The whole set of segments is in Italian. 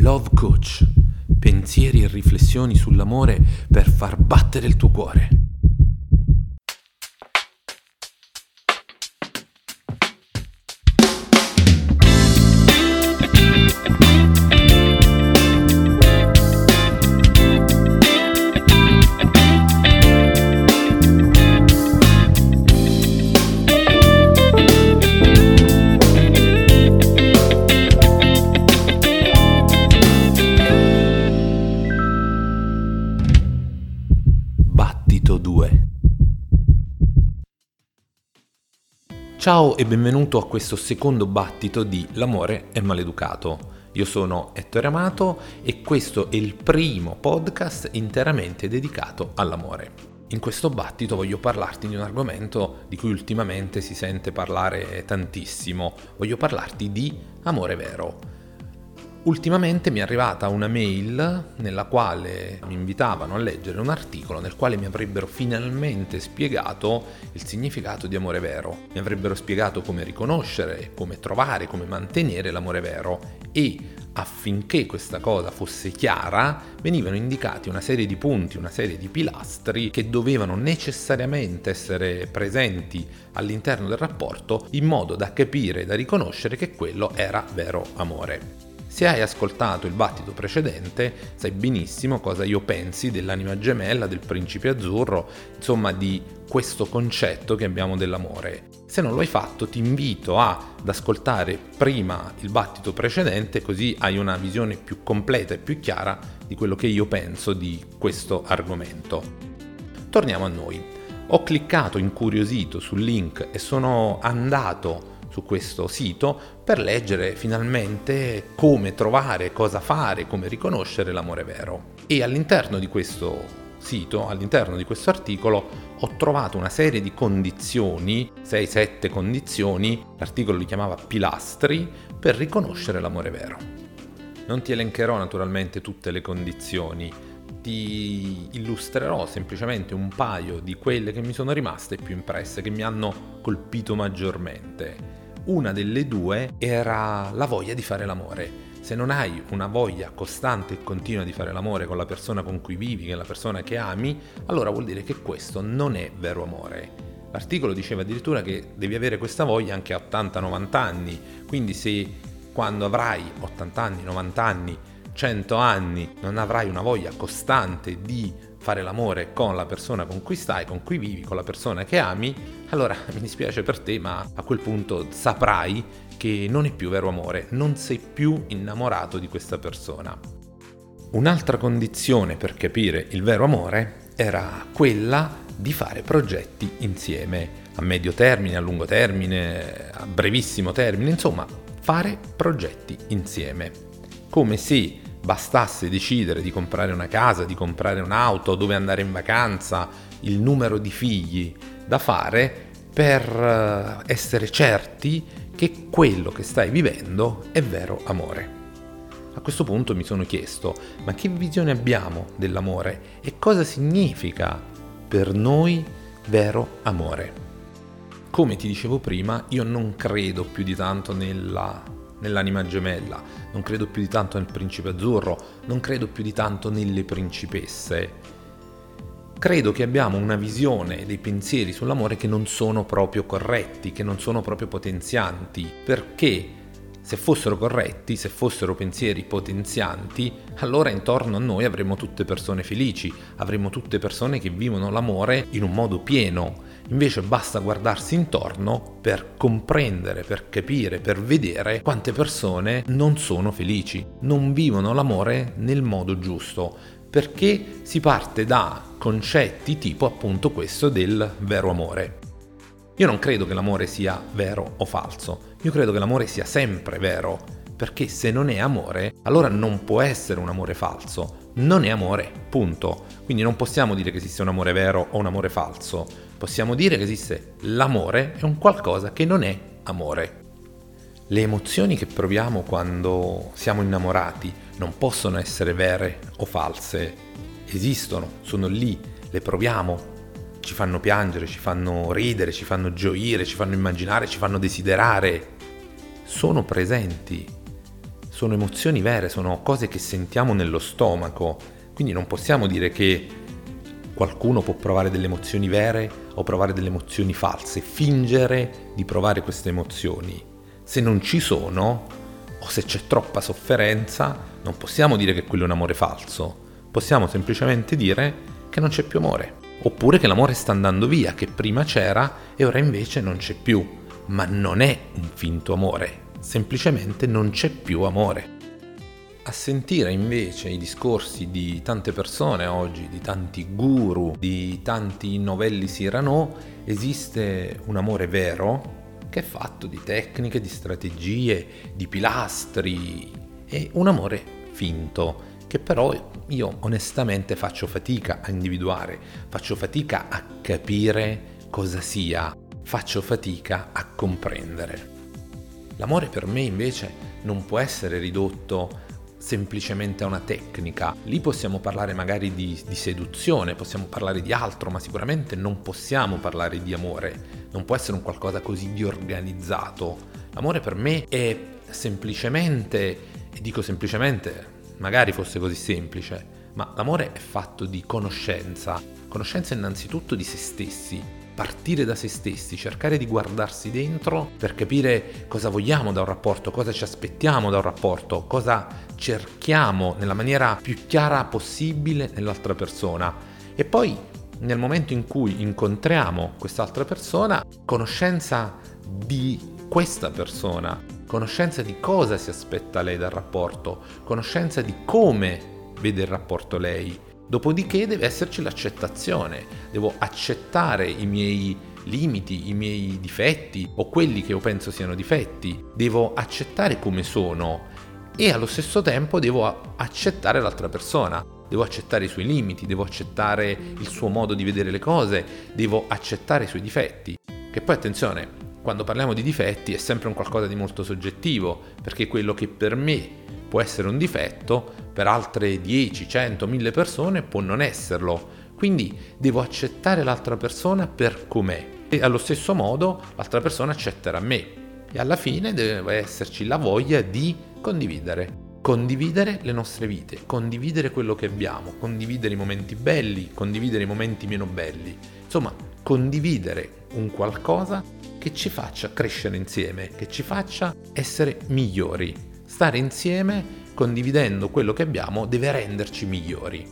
Love Coach, pensieri e riflessioni sull'amore per far battere il tuo cuore. Ciao e benvenuto a questo secondo battito di L'amore è maleducato. Io sono Ettore Amato e questo è il primo podcast interamente dedicato all'amore. In questo battito voglio parlarti di un argomento di cui ultimamente si sente parlare tantissimo. Voglio parlarti di amore vero. Ultimamente mi è arrivata una mail nella quale mi invitavano a leggere un articolo nel quale mi avrebbero finalmente spiegato il significato di amore vero. Mi avrebbero spiegato come riconoscere, come trovare, come mantenere l'amore vero e affinché questa cosa fosse chiara venivano indicati una serie di punti, una serie di pilastri che dovevano necessariamente essere presenti all'interno del rapporto in modo da capire e da riconoscere che quello era vero amore. Se hai ascoltato il battito precedente, sai benissimo cosa io pensi dell'anima gemella, del principe azzurro, insomma di questo concetto che abbiamo dell'amore. Se non lo hai fatto, ti invito ad ascoltare prima il battito precedente, così hai una visione più completa e più chiara di quello che io penso di questo argomento. Torniamo a noi. Ho cliccato incuriosito sul link e sono andato su questo sito per leggere finalmente come trovare, cosa fare, come riconoscere l'amore vero. E all'interno di questo sito, all'interno di questo articolo, ho trovato una serie di condizioni, 6-7 condizioni, l'articolo li chiamava pilastri, per riconoscere l'amore vero. Non ti elencherò naturalmente tutte le condizioni, ti illustrerò semplicemente un paio di quelle che mi sono rimaste più impresse, che mi hanno colpito maggiormente. Una delle due era la voglia di fare l'amore. Se non hai una voglia costante e continua di fare l'amore con la persona con cui vivi, che è la persona che ami, allora vuol dire che questo non è vero amore. L'articolo diceva addirittura che devi avere questa voglia anche a 80-90 anni, quindi se quando avrai 80 anni, 90 anni, 100 anni non avrai una voglia costante di fare l'amore con la persona con cui stai, con cui vivi, con la persona che ami, allora mi dispiace per te, ma a quel punto saprai che non è più vero amore, non sei più innamorato di questa persona. Un'altra condizione per capire il vero amore era quella di fare progetti insieme, a medio termine, a lungo termine, a brevissimo termine, insomma, fare progetti insieme. Come se bastasse decidere di comprare una casa, di comprare un'auto, dove andare in vacanza, il numero di figli da fare per eh, essere certi che quello che stai vivendo è vero amore. A questo punto mi sono chiesto, ma che visione abbiamo dell'amore e cosa significa per noi vero amore? Come ti dicevo prima, io non credo più di tanto nella nell'anima gemella, non credo più di tanto nel principe azzurro, non credo più di tanto nelle principesse. Credo che abbiamo una visione dei pensieri sull'amore che non sono proprio corretti, che non sono proprio potenzianti, perché se fossero corretti, se fossero pensieri potenzianti, allora intorno a noi avremmo tutte persone felici, avremmo tutte persone che vivono l'amore in un modo pieno, Invece basta guardarsi intorno per comprendere, per capire, per vedere quante persone non sono felici, non vivono l'amore nel modo giusto, perché si parte da concetti tipo appunto questo del vero amore. Io non credo che l'amore sia vero o falso, io credo che l'amore sia sempre vero, perché se non è amore, allora non può essere un amore falso, non è amore, punto. Quindi non possiamo dire che esiste un amore vero o un amore falso, possiamo dire che esiste l'amore è un qualcosa che non è amore. Le emozioni che proviamo quando siamo innamorati non possono essere vere o false, esistono, sono lì, le proviamo, ci fanno piangere, ci fanno ridere, ci fanno gioire, ci fanno immaginare, ci fanno desiderare, sono presenti, sono emozioni vere, sono cose che sentiamo nello stomaco, quindi non possiamo dire che qualcuno può provare delle emozioni vere o provare delle emozioni false, fingere di provare queste emozioni. Se non ci sono, o se c'è troppa sofferenza, non possiamo dire che quello è un amore falso, possiamo semplicemente dire che non c'è più amore. Oppure che l'amore sta andando via, che prima c'era e ora invece non c'è più. Ma non è un finto amore, semplicemente non c'è più amore. A sentire invece i discorsi di tante persone oggi, di tanti guru, di tanti novelli Cyrano, esiste un amore vero che è fatto di tecniche, di strategie, di pilastri e un amore finto che però io onestamente faccio fatica a individuare, faccio fatica a capire cosa sia, faccio fatica a comprendere. L'amore per me invece non può essere ridotto semplicemente a una tecnica. Lì possiamo parlare magari di, di, seduzione, possiamo parlare di altro, ma sicuramente non possiamo parlare di amore. Non può essere un qualcosa così di organizzato. L'amore per me è semplicemente, e dico semplicemente magari fosse così semplice, ma l'amore è fatto di conoscenza, conoscenza innanzitutto di se stessi, partire da se stessi, cercare di guardarsi dentro per capire cosa vogliamo da un rapporto, cosa ci aspettiamo da un rapporto, cosa cerchiamo nella maniera più chiara possibile nell'altra persona. E poi nel momento in cui incontriamo quest'altra persona, conoscenza di questa persona, conoscenza di cosa si aspetta lei dal rapporto, conoscenza di come vede il rapporto lei. Dopodiché deve esserci l'accettazione, devo accettare i miei limiti, i miei difetti o quelli che io penso siano difetti, devo accettare come sono. E allo stesso tempo devo accettare l'altra persona, devo accettare i suoi limiti, devo accettare il suo modo di vedere le cose, devo accettare i suoi difetti. Che poi attenzione, quando parliamo di difetti è sempre un qualcosa di molto soggettivo, perché quello che per me può essere un difetto, per altre 10, 100, 1000 persone può non esserlo. Quindi devo accettare l'altra persona per com'è e allo stesso modo l'altra persona accetterà me. E alla fine deve esserci la voglia di condividere. Condividere le nostre vite, condividere quello che abbiamo, condividere i momenti belli, condividere i momenti meno belli. Insomma, condividere un qualcosa che ci faccia crescere insieme, che ci faccia essere migliori. Stare insieme, condividendo quello che abbiamo, deve renderci migliori.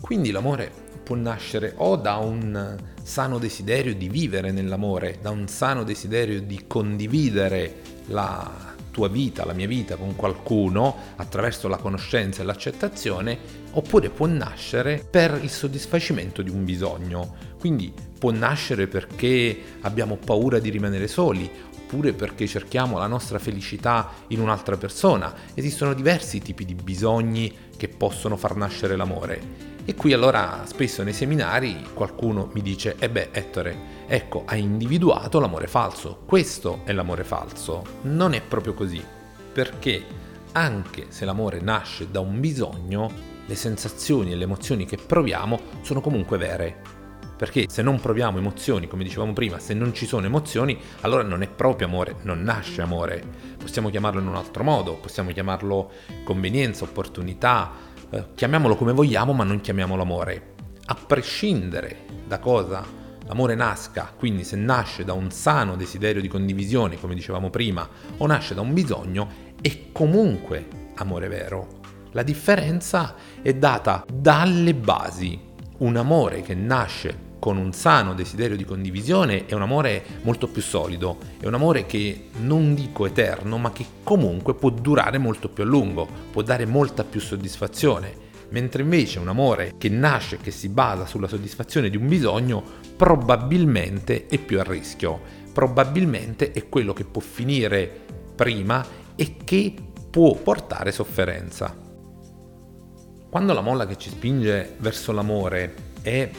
Quindi l'amore può nascere o da un sano desiderio di vivere nell'amore, da un sano desiderio di condividere la tua vita, la mia vita con qualcuno attraverso la conoscenza e l'accettazione, oppure può nascere per il soddisfacimento di un bisogno. Quindi può nascere perché abbiamo paura di rimanere soli, oppure perché cerchiamo la nostra felicità in un'altra persona. Esistono diversi tipi di bisogni che possono far nascere l'amore. E qui allora spesso nei seminari qualcuno mi dice, e eh beh Ettore, ecco, hai individuato l'amore falso, questo è l'amore falso. Non è proprio così, perché anche se l'amore nasce da un bisogno, le sensazioni e le emozioni che proviamo sono comunque vere. Perché se non proviamo emozioni, come dicevamo prima, se non ci sono emozioni, allora non è proprio amore, non nasce amore. Possiamo chiamarlo in un altro modo, possiamo chiamarlo convenienza, opportunità, eh, chiamiamolo come vogliamo, ma non chiamiamolo amore. A prescindere da cosa l'amore nasca, quindi se nasce da un sano desiderio di condivisione, come dicevamo prima, o nasce da un bisogno, è comunque amore vero. La differenza è data dalle basi. Un amore che nasce con un sano desiderio di condivisione è un amore molto più solido, è un amore che non dico eterno, ma che comunque può durare molto più a lungo, può dare molta più soddisfazione, mentre invece un amore che nasce, che si basa sulla soddisfazione di un bisogno, probabilmente è più a rischio, probabilmente è quello che può finire prima e che può portare sofferenza. Quando la molla che ci spinge verso l'amore è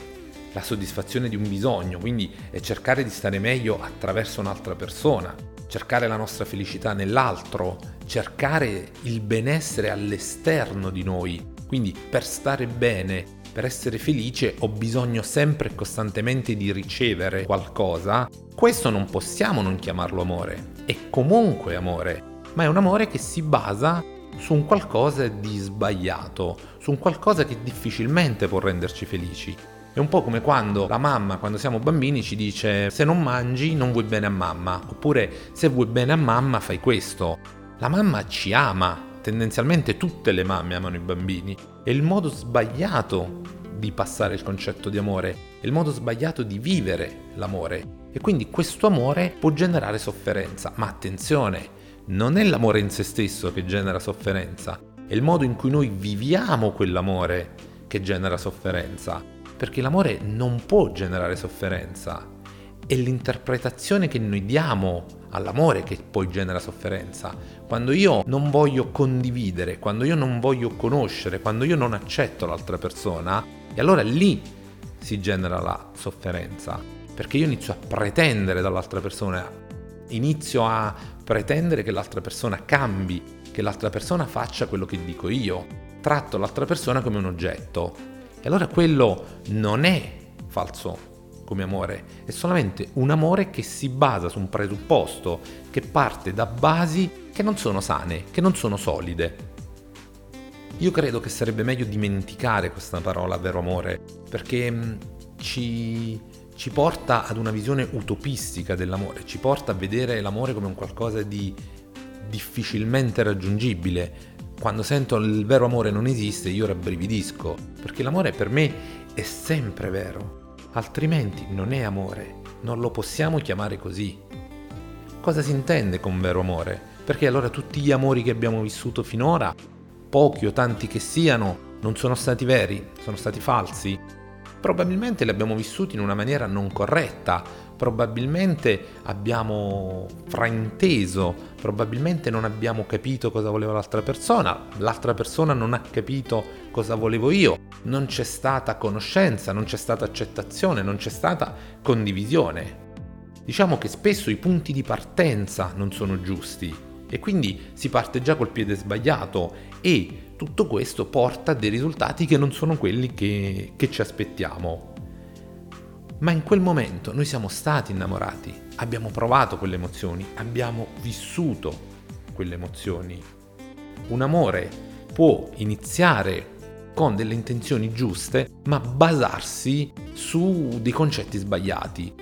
la soddisfazione di un bisogno, quindi è cercare di stare meglio attraverso un'altra persona, cercare la nostra felicità nell'altro, cercare il benessere all'esterno di noi. Quindi per stare bene, per essere felice ho bisogno sempre e costantemente di ricevere qualcosa. Questo non possiamo non chiamarlo amore, è comunque amore. ma è un amore che si basa su un qualcosa di sbagliato, su un qualcosa che difficilmente può renderci felici. È un po' come quando la mamma, quando siamo bambini, ci dice se non mangi non vuoi bene a mamma, oppure se vuoi bene a mamma fai questo. La mamma ci ama, tendenzialmente tutte le mamme amano i bambini. È il modo sbagliato di passare il concetto di amore, è il modo sbagliato di vivere l'amore. E quindi questo amore può generare sofferenza, ma attenzione, non è l'amore in se stesso che genera sofferenza, è il modo in cui noi viviamo quell'amore che genera sofferenza, perché l'amore non può generare sofferenza, è l'interpretazione che noi diamo all'amore che poi genera sofferenza. Quando io non voglio condividere, quando io non voglio conoscere, quando io non accetto l'altra persona, e allora lì si genera la sofferenza, perché io inizio a pretendere dall'altra persona, inizio a pretendere che l'altra persona cambi, che l'altra persona faccia quello che dico io, tratto l'altra persona come un oggetto. E allora quello non è falso come amore, è solamente un amore che si basa su un presupposto, che parte da basi che non sono sane, che non sono solide. Io credo che sarebbe meglio dimenticare questa parola vero amore, perché mm, ci, ci porta ad una visione utopistica dell'amore, ci porta a vedere l'amore come un qualcosa di difficilmente raggiungibile. Quando sento il vero amore non esiste, io rabbrividisco, perché l'amore per me è sempre vero, altrimenti non è amore, non lo possiamo chiamare così. Cosa si intende con vero amore? Perché allora tutti gli amori che abbiamo vissuto finora, pochi o tanti che siano, non sono stati veri, sono stati falsi? Probabilmente li abbiamo vissuti in una maniera non corretta, probabilmente abbiamo frainteso, probabilmente non abbiamo capito cosa voleva l'altra persona, l'altra persona non ha capito cosa volevo io, non c'è stata conoscenza, non c'è stata accettazione, non c'è stata condivisione. Diciamo che spesso i punti di partenza non sono giusti e quindi si parte già col piede sbagliato e tutto questo porta a dei risultati che non sono quelli che, che ci aspettiamo. Ma in quel momento noi siamo stati innamorati, abbiamo provato quelle emozioni, abbiamo vissuto quelle emozioni. Un amore può iniziare con delle intenzioni giuste, ma basarsi su dei concetti sbagliati.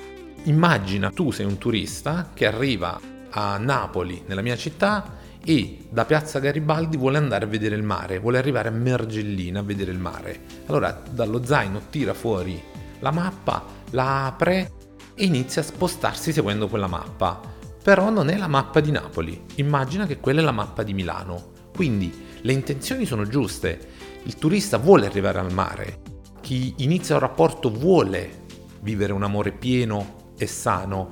Immagina tu sei un turista che arriva a Napoli, nella mia città, e da Piazza Garibaldi vuole andare a vedere il mare, vuole arrivare a Mergellina a vedere il mare. Allora dallo zaino tira fuori la mappa, la apre e inizia a spostarsi seguendo quella mappa. Però non è la mappa di Napoli, immagina che quella è la mappa di Milano. Quindi le intenzioni sono giuste, il turista vuole arrivare al mare, chi inizia un rapporto vuole vivere un amore pieno e sano,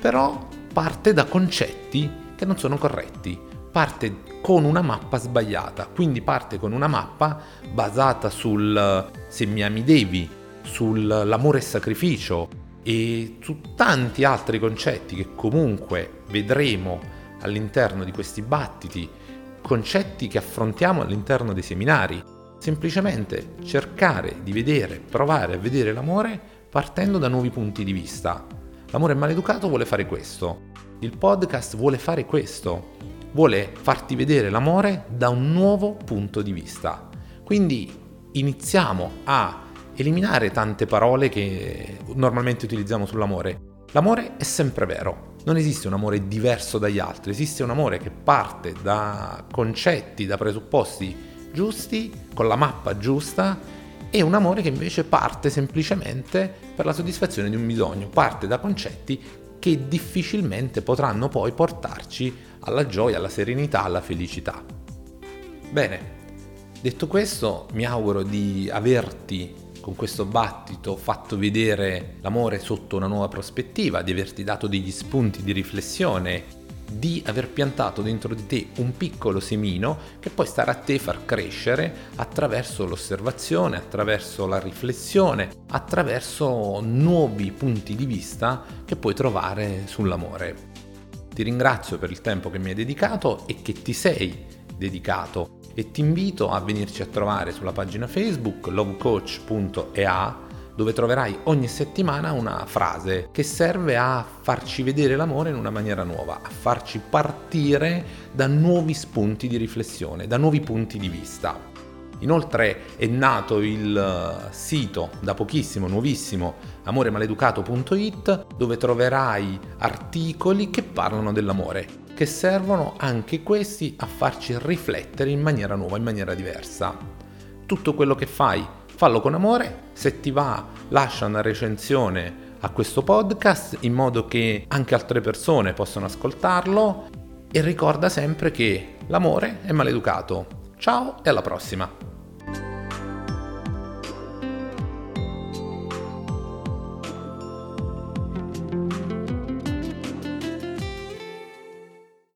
però parte da concetti che non sono corretti parte con una mappa sbagliata, quindi parte con una mappa basata sul se mi ami devi, sull'amore e sacrificio e su tanti altri concetti che comunque vedremo all'interno di questi battiti, concetti che affrontiamo all'interno dei seminari. Semplicemente cercare di vedere, provare a vedere l'amore partendo da nuovi punti di vista. L'amore maleducato vuole fare questo. Il podcast vuole fare questo vuole farti vedere l'amore da un nuovo punto di vista. Quindi iniziamo a eliminare tante parole che normalmente utilizziamo sull'amore. L'amore è sempre vero, non esiste un amore diverso dagli altri, esiste un amore che parte da concetti, da presupposti giusti, con la mappa giusta, e un amore che invece parte semplicemente per la soddisfazione di un bisogno, parte da concetti che difficilmente potranno poi portarci alla gioia, alla serenità, alla felicità. Bene, detto questo, mi auguro di averti con questo battito fatto vedere l'amore sotto una nuova prospettiva, di averti dato degli spunti di riflessione, di aver piantato dentro di te un piccolo semino che poi starà a te far crescere attraverso l'osservazione, attraverso la riflessione, attraverso nuovi punti di vista che puoi trovare sull'amore. Ti ringrazio per il tempo che mi hai dedicato e che ti sei dedicato e ti invito a venirci a trovare sulla pagina Facebook lovecoach.ea dove troverai ogni settimana una frase che serve a farci vedere l'amore in una maniera nuova, a farci partire da nuovi spunti di riflessione, da nuovi punti di vista. Inoltre è nato il eh, sito da pochissimo, nuovissimo, amoremaleducato.it, dove troverai articoli che parlano dell'amore, che servono anche questi a farci riflettere in maniera nuova, in maniera diversa. Tutto quello che fai, fallo con amore, se ti va lascia una recensione a questo podcast in modo che anche altre persone possano ascoltarlo e ricorda sempre che l'amore è maleducato. Ciao e alla prossima!